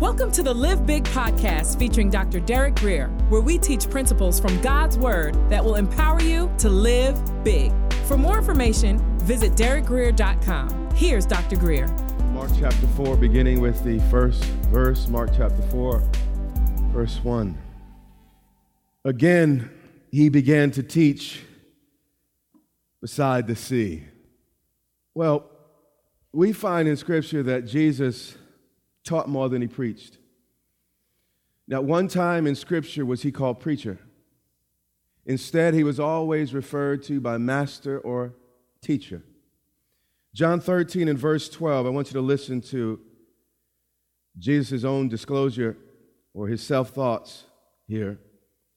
Welcome to the Live Big podcast featuring Dr. Derek Grier, where we teach principles from God's Word that will empower you to live big. For more information, visit derekgrier.com. Here's Dr. Grier. Mark chapter 4, beginning with the first verse, Mark chapter 4, verse 1. Again, he began to teach beside the sea. Well, we find in Scripture that Jesus taught more than he preached. Now, one time in Scripture was he called preacher. Instead, he was always referred to by master or teacher. John 13 and verse 12, I want you to listen to Jesus' own disclosure or his self thoughts here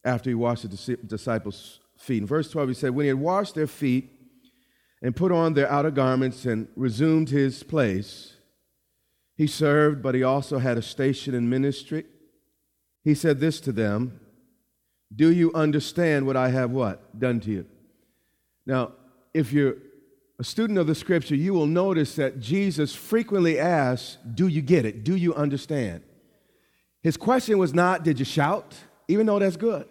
after he washed the disciples' feet. In verse 12, he said, When he had washed their feet and put on their outer garments and resumed his place, he served, but he also had a station in ministry. He said this to them Do you understand what I have what? Done to you. Now, if you're a student of the scripture, you will notice that Jesus frequently asks, Do you get it? Do you understand? His question was not, Did you shout? Even though that's good.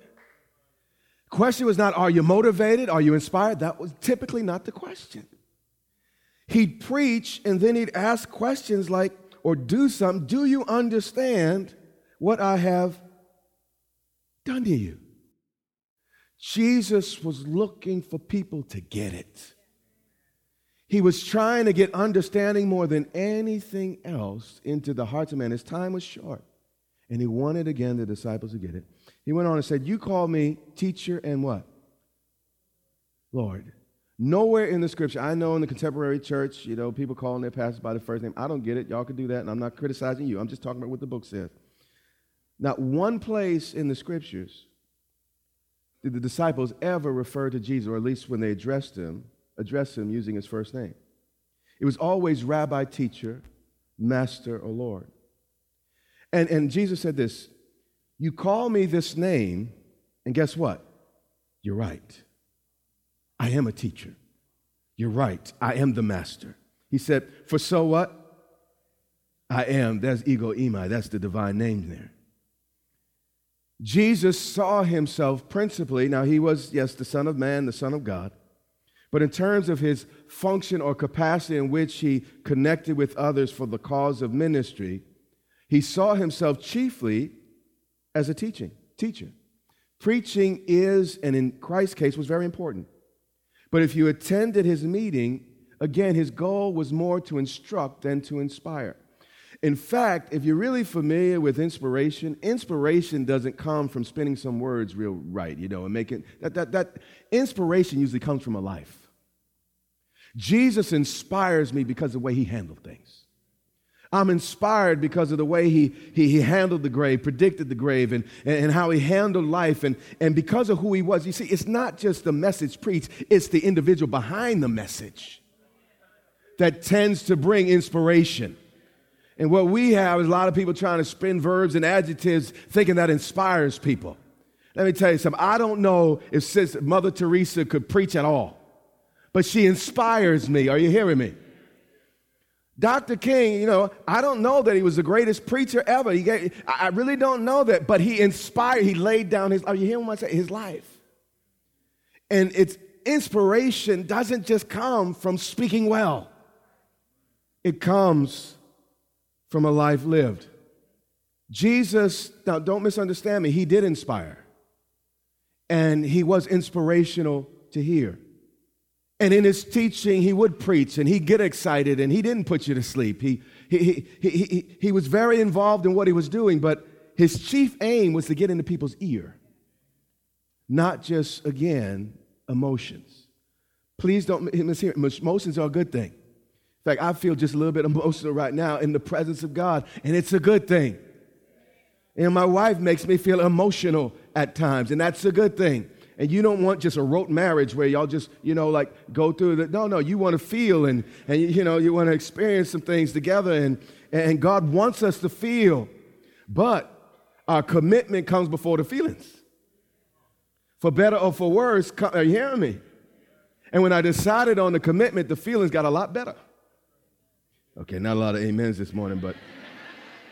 Question was not, Are you motivated? Are you inspired? That was typically not the question. He'd preach and then he'd ask questions like, or do something. Do you understand what I have done to you? Jesus was looking for people to get it. He was trying to get understanding more than anything else into the hearts of men. His time was short, and he wanted again the disciples to get it. He went on and said, You call me teacher and what? Lord. Nowhere in the scripture, I know in the contemporary church, you know, people calling their pastors by the first name. I don't get it. Y'all can do that, and I'm not criticizing you. I'm just talking about what the book says. Not one place in the scriptures did the disciples ever refer to Jesus, or at least when they addressed him, address him using his first name. It was always rabbi, teacher, master, or Lord. And, and Jesus said this You call me this name, and guess what? You're right. I am a teacher. You're right. I am the master. He said, For so what? I am. That's ego eimi. That's the divine name there. Jesus saw himself principally, now he was, yes, the Son of Man, the Son of God, but in terms of his function or capacity in which he connected with others for the cause of ministry, he saw himself chiefly as a teaching teacher. Preaching is, and in Christ's case, was very important. But if you attended his meeting, again, his goal was more to instruct than to inspire. In fact, if you're really familiar with inspiration, inspiration doesn't come from spinning some words real right, you know, and making that, that, that inspiration usually comes from a life. Jesus inspires me because of the way he handled things. I'm inspired because of the way he, he, he handled the grave, predicted the grave, and, and, how he handled life, and, and because of who he was. You see, it's not just the message preached, it's the individual behind the message that tends to bring inspiration. And what we have is a lot of people trying to spin verbs and adjectives thinking that inspires people. Let me tell you something. I don't know if Mother Teresa could preach at all, but she inspires me. Are you hearing me? Dr. King, you know, I don't know that he was the greatest preacher ever. He gave, I really don't know that, but he inspired, he laid down his, are you hearing what I say? His life. And its inspiration doesn't just come from speaking well, it comes from a life lived. Jesus, now don't misunderstand me, he did inspire. And he was inspirational to hear. And in his teaching, he would preach and he'd get excited and he didn't put you to sleep. He, he, he, he, he was very involved in what he was doing, but his chief aim was to get into people's ear, not just, again, emotions. Please don't mishear. Emotions are a good thing. In fact, I feel just a little bit emotional right now in the presence of God, and it's a good thing. And my wife makes me feel emotional at times, and that's a good thing. And you don't want just a rote marriage where y'all just, you know, like go through the, no, no, you want to feel and, and you know, you want to experience some things together. And, and God wants us to feel. But our commitment comes before the feelings. For better or for worse, are you hearing me? And when I decided on the commitment, the feelings got a lot better. Okay, not a lot of amens this morning, but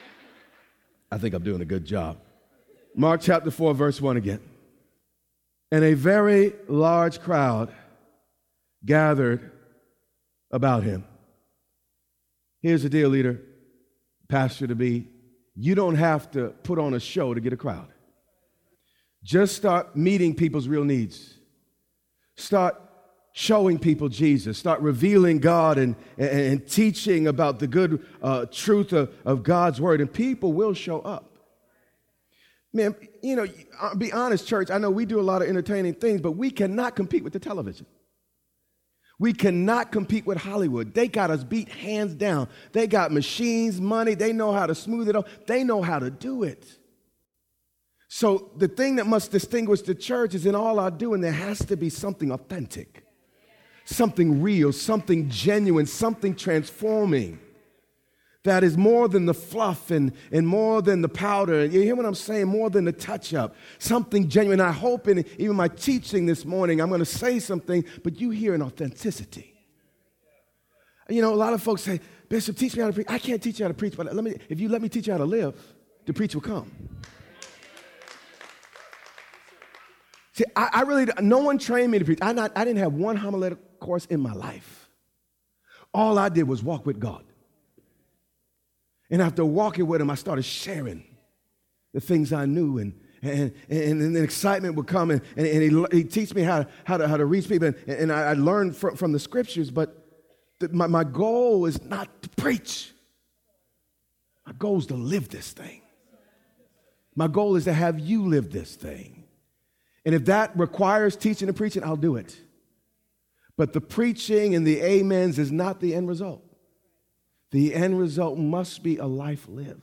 I think I'm doing a good job. Mark chapter 4, verse 1 again. And a very large crowd gathered about him. Here's the deal, leader, pastor to be. You don't have to put on a show to get a crowd. Just start meeting people's real needs. Start showing people Jesus. Start revealing God and, and, and teaching about the good uh, truth of, of God's word, and people will show up. Man, you know, I'll be honest, church, I know we do a lot of entertaining things, but we cannot compete with the television. We cannot compete with Hollywood. They got us beat hands down. They got machines, money. They know how to smooth it up. They know how to do it. So the thing that must distinguish the church is in all our doing, there has to be something authentic, something real, something genuine, something transforming that is more than the fluff and, and more than the powder. You hear what I'm saying? More than the touch up. Something genuine. I hope in even my teaching this morning, I'm going to say something, but you hear an authenticity. You know, a lot of folks say, Bishop, teach me how to preach. I can't teach you how to preach, but let me, if you let me teach you how to live, the preach will come. See, I, I really, no one trained me to preach. I, not, I didn't have one homiletic course in my life. All I did was walk with God. And after walking with him, I started sharing the things I knew. And, and, and, and the excitement would come. And, and, and he, he teach me how, how, to, how to reach people. And, and I, I learned from, from the scriptures. But the, my, my goal is not to preach, my goal is to live this thing. My goal is to have you live this thing. And if that requires teaching and preaching, I'll do it. But the preaching and the amens is not the end result. The end result must be a life lived.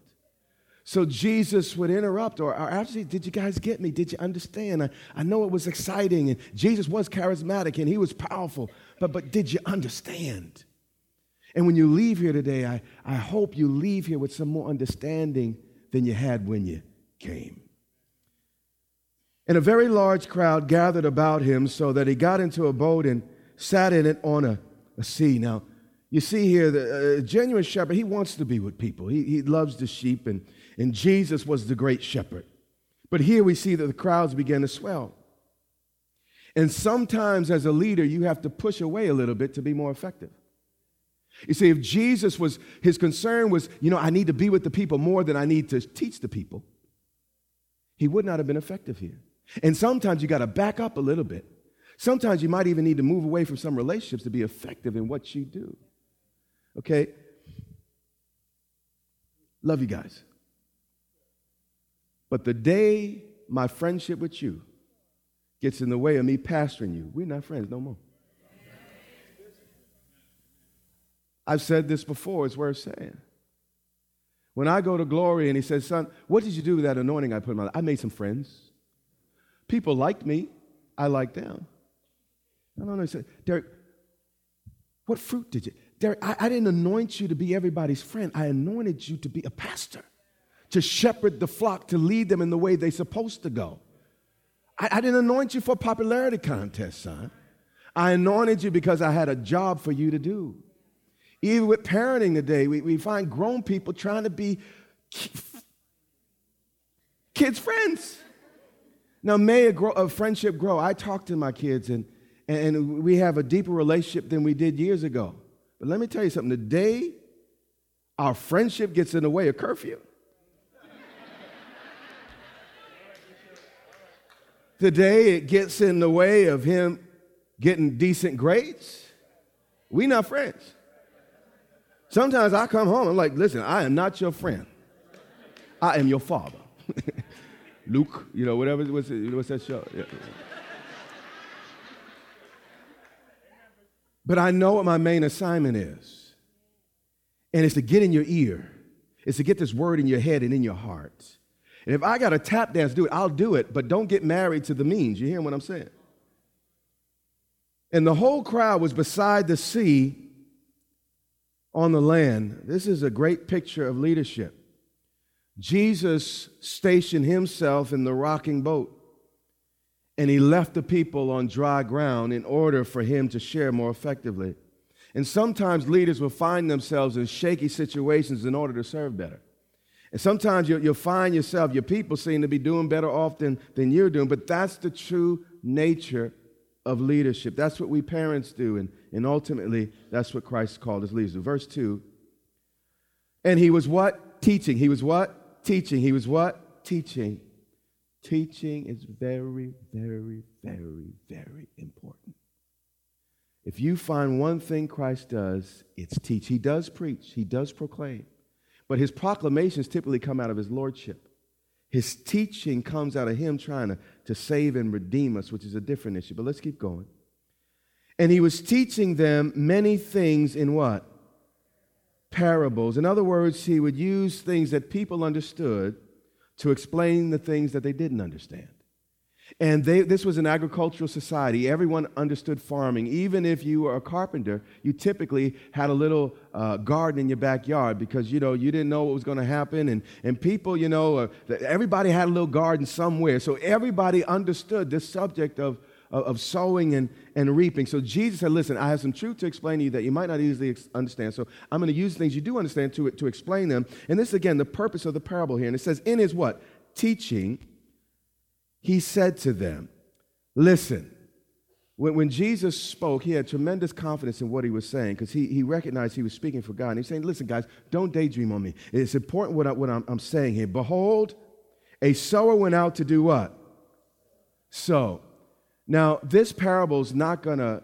So Jesus would interrupt, or, or actually, did you guys get me? Did you understand? I, I know it was exciting, and Jesus was charismatic and he was powerful, but, but did you understand? And when you leave here today, I, I hope you leave here with some more understanding than you had when you came. And a very large crowd gathered about him so that he got into a boat and sat in it on a, a sea. Now, you see here, the uh, genuine shepherd, he wants to be with people. He, he loves the sheep, and, and Jesus was the great shepherd. But here we see that the crowds began to swell. And sometimes, as a leader, you have to push away a little bit to be more effective. You see, if Jesus was, his concern was, you know, I need to be with the people more than I need to teach the people, he would not have been effective here. And sometimes you got to back up a little bit. Sometimes you might even need to move away from some relationships to be effective in what you do. Okay? Love you guys. But the day my friendship with you gets in the way of me pastoring you, we're not friends no more. I've said this before, it's worth saying. When I go to Glory and he says, Son, what did you do with that anointing I put in my life? I made some friends. People liked me, I liked them. I don't know. He said, Derek, what fruit did you? I, I didn't anoint you to be everybody's friend. I anointed you to be a pastor, to shepherd the flock, to lead them in the way they're supposed to go. I, I didn't anoint you for a popularity contest, son. I anointed you because I had a job for you to do. Even with parenting today, we, we find grown people trying to be kids' friends. Now, may a, grow, a friendship grow. I talk to my kids, and, and we have a deeper relationship than we did years ago. But let me tell you something the day our friendship gets in the way of curfew, the day it gets in the way of him getting decent grades, we not friends. Sometimes I come home, I'm like, listen, I am not your friend. I am your father. Luke, you know, whatever, what's, what's that show? Yeah. But I know what my main assignment is. And it's to get in your ear. It's to get this word in your head and in your heart. And if I got to tap dance, do it, I'll do it. But don't get married to the means. You hear what I'm saying? And the whole crowd was beside the sea on the land. This is a great picture of leadership. Jesus stationed himself in the rocking boat and he left the people on dry ground in order for him to share more effectively. And sometimes leaders will find themselves in shaky situations in order to serve better. And sometimes you'll, you'll find yourself, your people seem to be doing better often than, you're doing, but that's the true nature of leadership. That's what we parents do, and, and ultimately, that's what Christ called us leaders. Verse 2 And he was what? Teaching. He was what? Teaching. He was what? Teaching. Teaching is very, very, very, very important. If you find one thing Christ does, it's teach. He does preach, he does proclaim, but his proclamations typically come out of his lordship. His teaching comes out of him trying to, to save and redeem us, which is a different issue. But let's keep going. And he was teaching them many things in what? Parables. In other words, he would use things that people understood to explain the things that they didn't understand. And they, this was an agricultural society. Everyone understood farming. Even if you were a carpenter, you typically had a little uh, garden in your backyard because, you know, you didn't know what was going to happen. And, and people, you know, uh, everybody had a little garden somewhere. So everybody understood this subject of, of, of, sowing and, and reaping. So Jesus said, listen, I have some truth to explain to you that you might not easily understand. So I'm going to use things you do understand to, to explain them. And this, again, the purpose of the parable here. And it says, in his what? Teaching he said to them, Listen, when, when Jesus spoke, he had tremendous confidence in what he was saying because he, he recognized he was speaking for God. And he's saying, Listen, guys, don't daydream on me. It's important what, I, what I'm, I'm saying here. Behold, a sower went out to do what? Sow. Now, this parable is not going to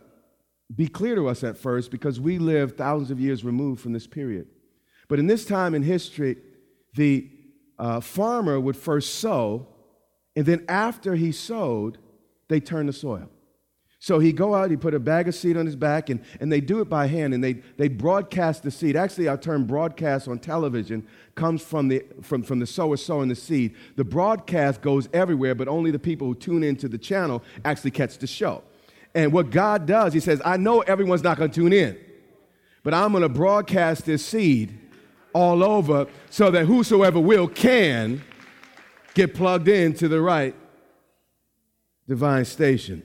be clear to us at first because we live thousands of years removed from this period. But in this time in history, the uh, farmer would first sow and then after he sowed, they turn the soil. So he'd go out, he put a bag of seed on his back, and, and they do it by hand, and they, they broadcast the seed. Actually, our term broadcast on television comes from the, from, from the sower sowing the seed. The broadcast goes everywhere, but only the people who tune into the channel actually catch the show. And what God does, he says, I know everyone's not going to tune in, but I'm going to broadcast this seed all over so that whosoever will can get plugged into the right divine station.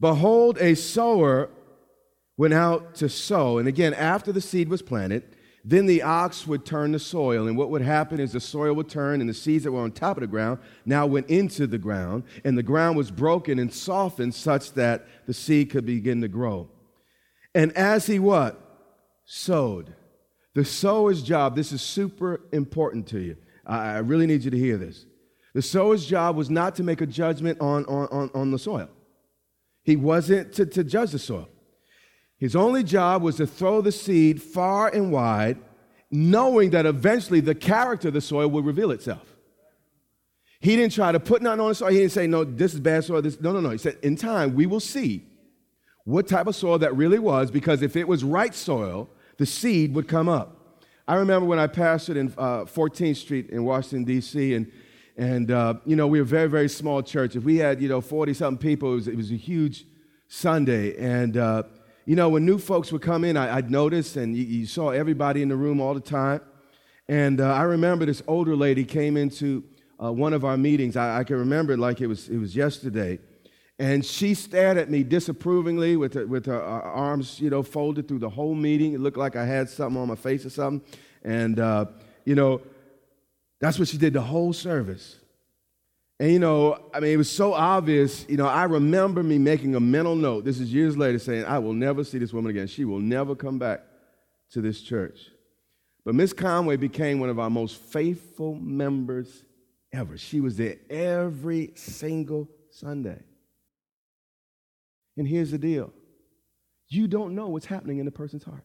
Behold, a sower went out to sow. And again, after the seed was planted, then the ox would turn the soil. And what would happen is the soil would turn, and the seeds that were on top of the ground now went into the ground. And the ground was broken and softened such that the seed could begin to grow. And as he what? Sowed. The sower's job, this is super important to you. I really need you to hear this. The sower's job was not to make a judgment on, on, on, on the soil, he wasn't to, to judge the soil. His only job was to throw the seed far and wide, knowing that eventually the character of the soil would reveal itself. He didn't try to put nothing on the soil. He didn't say, no, this is bad soil. This. No, no, no. He said, in time, we will see what type of soil that really was, because if it was right soil, the seed would come up. I remember when I pastored in uh, 14th Street in Washington, D.C., and, and uh, you know, we were a very, very small church. If we had, you know, 40 something people, it was, it was, a huge Sunday. And, uh, you know, when new folks would come in, I, would notice, and you, you, saw everybody in the room all the time. And uh, I remember this older lady came into uh, one of our meetings. I, I, can remember it like it was, it was yesterday. And she stared at me disapprovingly with her, with her arms, you know, folded through the whole meeting. It looked like I had something on my face or something. And, uh, you know, that's what she did the whole service. And, you know, I mean, it was so obvious. You know, I remember me making a mental note. This is years later saying, I will never see this woman again. She will never come back to this church. But Miss Conway became one of our most faithful members ever. She was there every single Sunday. And here's the deal you don't know what's happening in the person's heart.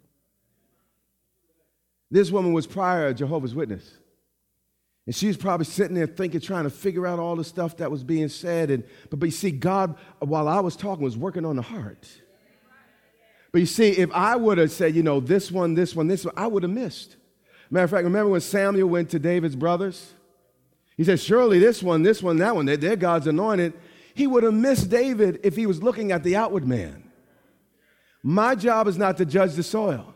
This woman was prior a Jehovah's Witness. And she was probably sitting there thinking, trying to figure out all the stuff that was being said. And, but, but you see, God, while I was talking, was working on the heart. But you see, if I would have said, you know, this one, this one, this one, I would have missed. Matter of fact, remember when Samuel went to David's brothers? He said, surely this one, this one, that one, they're, they're God's anointed. He would have missed David if he was looking at the outward man. My job is not to judge the soil.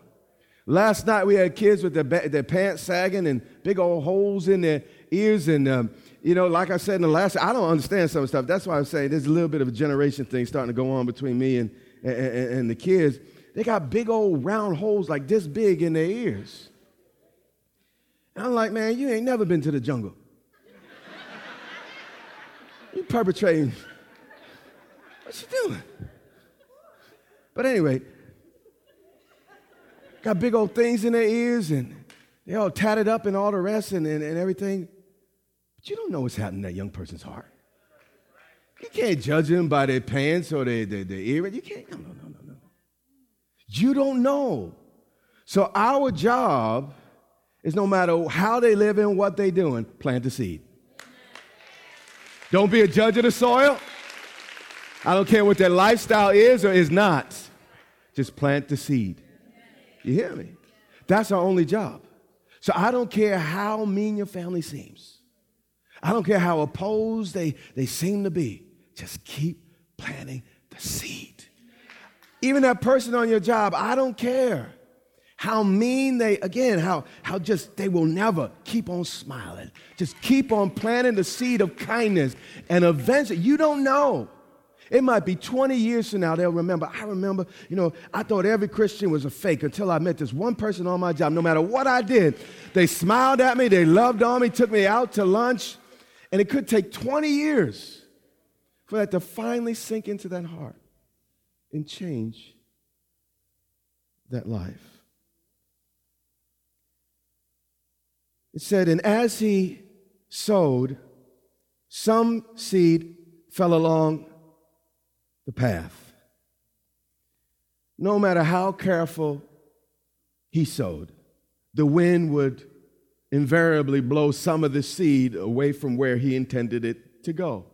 Last night we had kids with their, their pants sagging and big old holes in their ears. And, um, you know, like I said in the last, I don't understand some stuff. That's why I'm saying there's a little bit of a generation thing starting to go on between me and, and, and the kids. They got big old round holes like this big in their ears. And I'm like, man, you ain't never been to the jungle. you perpetrating. What you doing? But anyway, got big old things in their ears and they all tatted up and all the rest and, and, and everything. But you don't know what's happening in that young person's heart. You can't judge them by their pants or their, their, their. You can't. No, no, no, no, no. You don't know. So our job is no matter how they live and what they doing, plant the seed. Don't be a judge of the soil. I don't care what their lifestyle is or is not. Just plant the seed. You hear me? That's our only job. So I don't care how mean your family seems. I don't care how opposed they, they seem to be. Just keep planting the seed. Even that person on your job, I don't care how mean they, again, how, how just they will never keep on smiling. Just keep on planting the seed of kindness. And eventually, you don't know. It might be 20 years from now, they'll remember. I remember, you know, I thought every Christian was a fake until I met this one person on my job. No matter what I did, they smiled at me, they loved on me, took me out to lunch. And it could take 20 years for that to finally sink into that heart and change that life. It said, And as he sowed, some seed fell along the path. No matter how careful he sowed, the wind would invariably blow some of the seed away from where he intended it to go.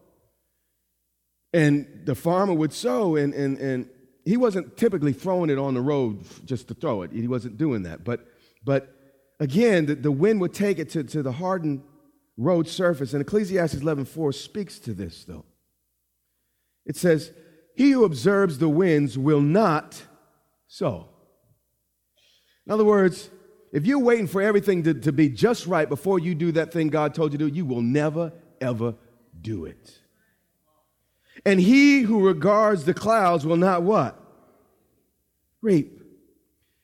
And the farmer would sow, and, and, and he wasn't typically throwing it on the road just to throw it. He wasn't doing that. But, but again, the, the wind would take it to, to the hardened road surface. And Ecclesiastes 11.4 speaks to this, though. It says, He who observes the winds will not sow. In other words, if you're waiting for everything to, to be just right before you do that thing God told you to do, you will never, ever do it. And he who regards the clouds will not what? Reap.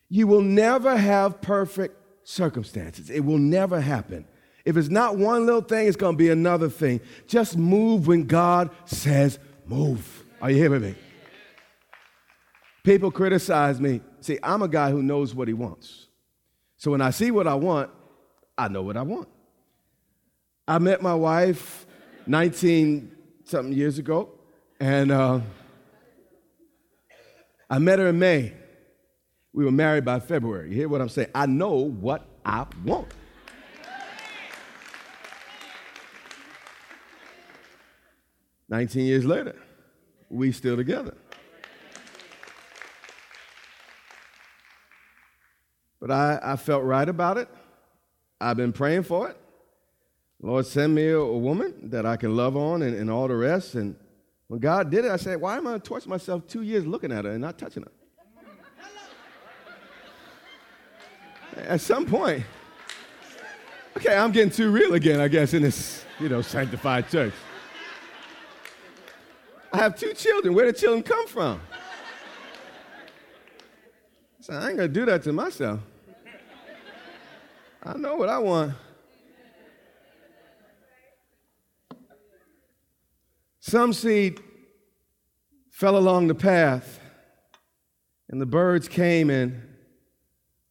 You will never have perfect circumstances. It will never happen. If it's not one little thing, it's going to be another thing. Just move when God says move. Are you hearing me? People criticize me. See, I'm a guy who knows what he wants. So when I see what I want, I know what I want. I met my wife 19 something years ago. And uh, I met her in May. We were married by February. You hear what I'm saying? I know what I want. Nineteen years later, we still together. But I, I felt right about it. I've been praying for it. Lord, send me a, woman that I can love on and, and all the rest. And when God did it, I said, Why am I torturing myself two years looking at her and not touching her? At some point, okay, I'm getting too real again, I guess, in this, you know, sanctified church. I have two children. Where did children come from? So I ain't gonna do that to myself. I know what I want. Some seed fell along the path, and the birds came and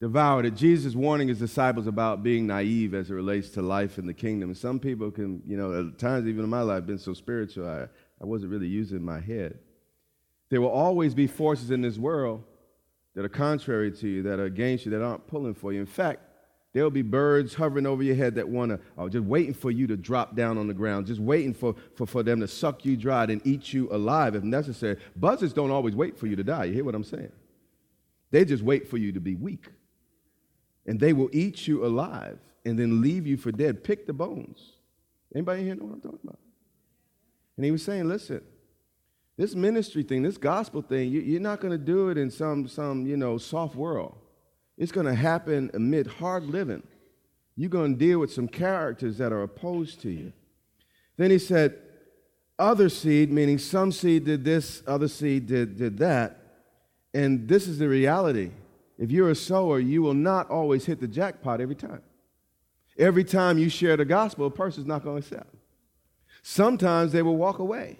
devoured it. Jesus warning his disciples about being naive as it relates to life in the kingdom. some people can, you know, at times even in my life, been so spiritual, I, I wasn't really using my head. There will always be forces in this world that are contrary to you, that are against you, that aren't pulling for you. In fact, There'll be birds hovering over your head that want to, oh, just waiting for you to drop down on the ground, just waiting for, for, for them to suck you dry and eat you alive if necessary. Buzzards don't always wait for you to die. You hear what I'm saying? They just wait for you to be weak. And they will eat you alive and then leave you for dead. Pick the bones. Anybody here know what I'm talking about? And he was saying, listen, this ministry thing, this gospel thing, you, are not going to do it in some, some, you know, soft world. It's going to happen amid hard living. You're going to deal with some characters that are opposed to you. Then he said, other seed, meaning some seed did this, other seed did, did that. And this is the reality. If you're a sower, you will not always hit the jackpot every time. Every time you share the gospel, a person's not going to accept. Sometimes they will walk away.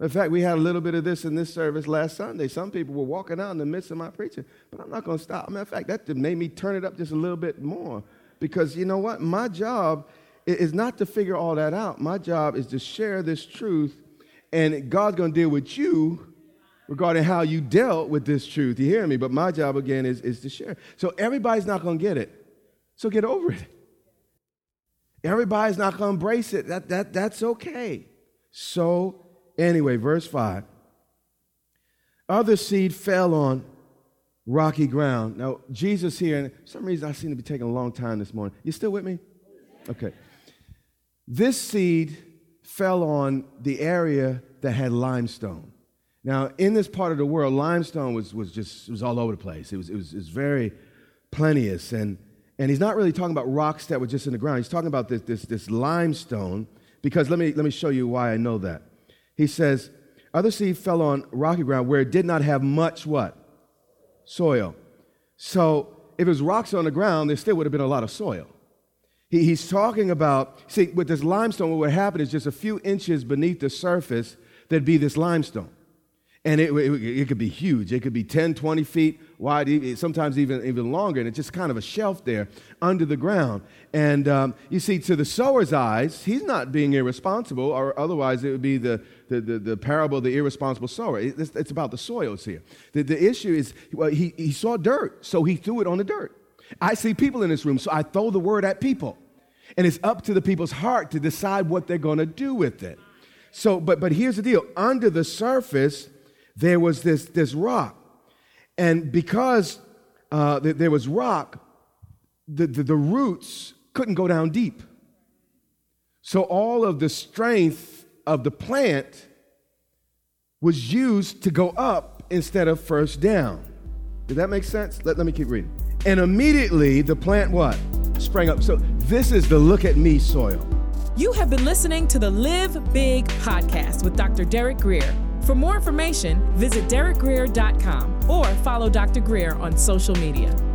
In fact, we had a little bit of this in this service last Sunday. Some people were walking out in the midst of my preaching, but I'm not going to stop. Matter of fact, that made me turn it up just a little bit more because you know what? My job is not to figure all that out. My job is to share this truth, and God's going to deal with you regarding how you dealt with this truth. You hear me? But my job, again, is, is to share. So everybody's not going to get it. So get over it. Everybody's not going to embrace it. That, that, that's okay. So, anyway, verse 5. Other seed fell on rocky ground. Now, Jesus here, and for some reason I seem to be taking a long time this morning. You still with me? Okay. This seed fell on the area that had limestone. Now, in this part of the world, limestone was, was just was all over the place. It was, it was, it was very plenteous. And, and he's not really talking about rocks that were just in the ground. He's talking about this, this, this limestone, because let me, let me show you why I know that. He says, Other seed fell on rocky ground where it did not have much what? Soil. So if it was rocks on the ground, there still would have been a lot of soil. He, he's talking about, see, with this limestone, what would happen is just a few inches beneath the surface, there'd be this limestone. And it, it, it, could be huge. It could be 10, 20 feet wide, sometimes even, even longer. And it's just kind of a shelf there under the ground. And um, you see, to the sower's eyes, he's not being irresponsible, or otherwise it would be the, the, the, the parable of the irresponsible sower. It's, it's about the soils here. The, the issue is, well, he, he saw dirt, so he threw it on the dirt. I see people in this room, so I throw the word at people. And it's up to the people's heart to decide what they're going to do with it. So, but, but here's the deal under the surface, there was this, this rock. And because uh, th- there was rock, the, the, the roots couldn't go down deep. So all of the strength of the plant was used to go up instead of first down. Did that make sense? Let, let me keep reading. And immediately the plant what? Sprang up. So this is the look at me soil. You have been listening to the Live Big podcast with Dr. Derek Grier. For more information, visit derekgrier.com or follow Dr. Grier on social media.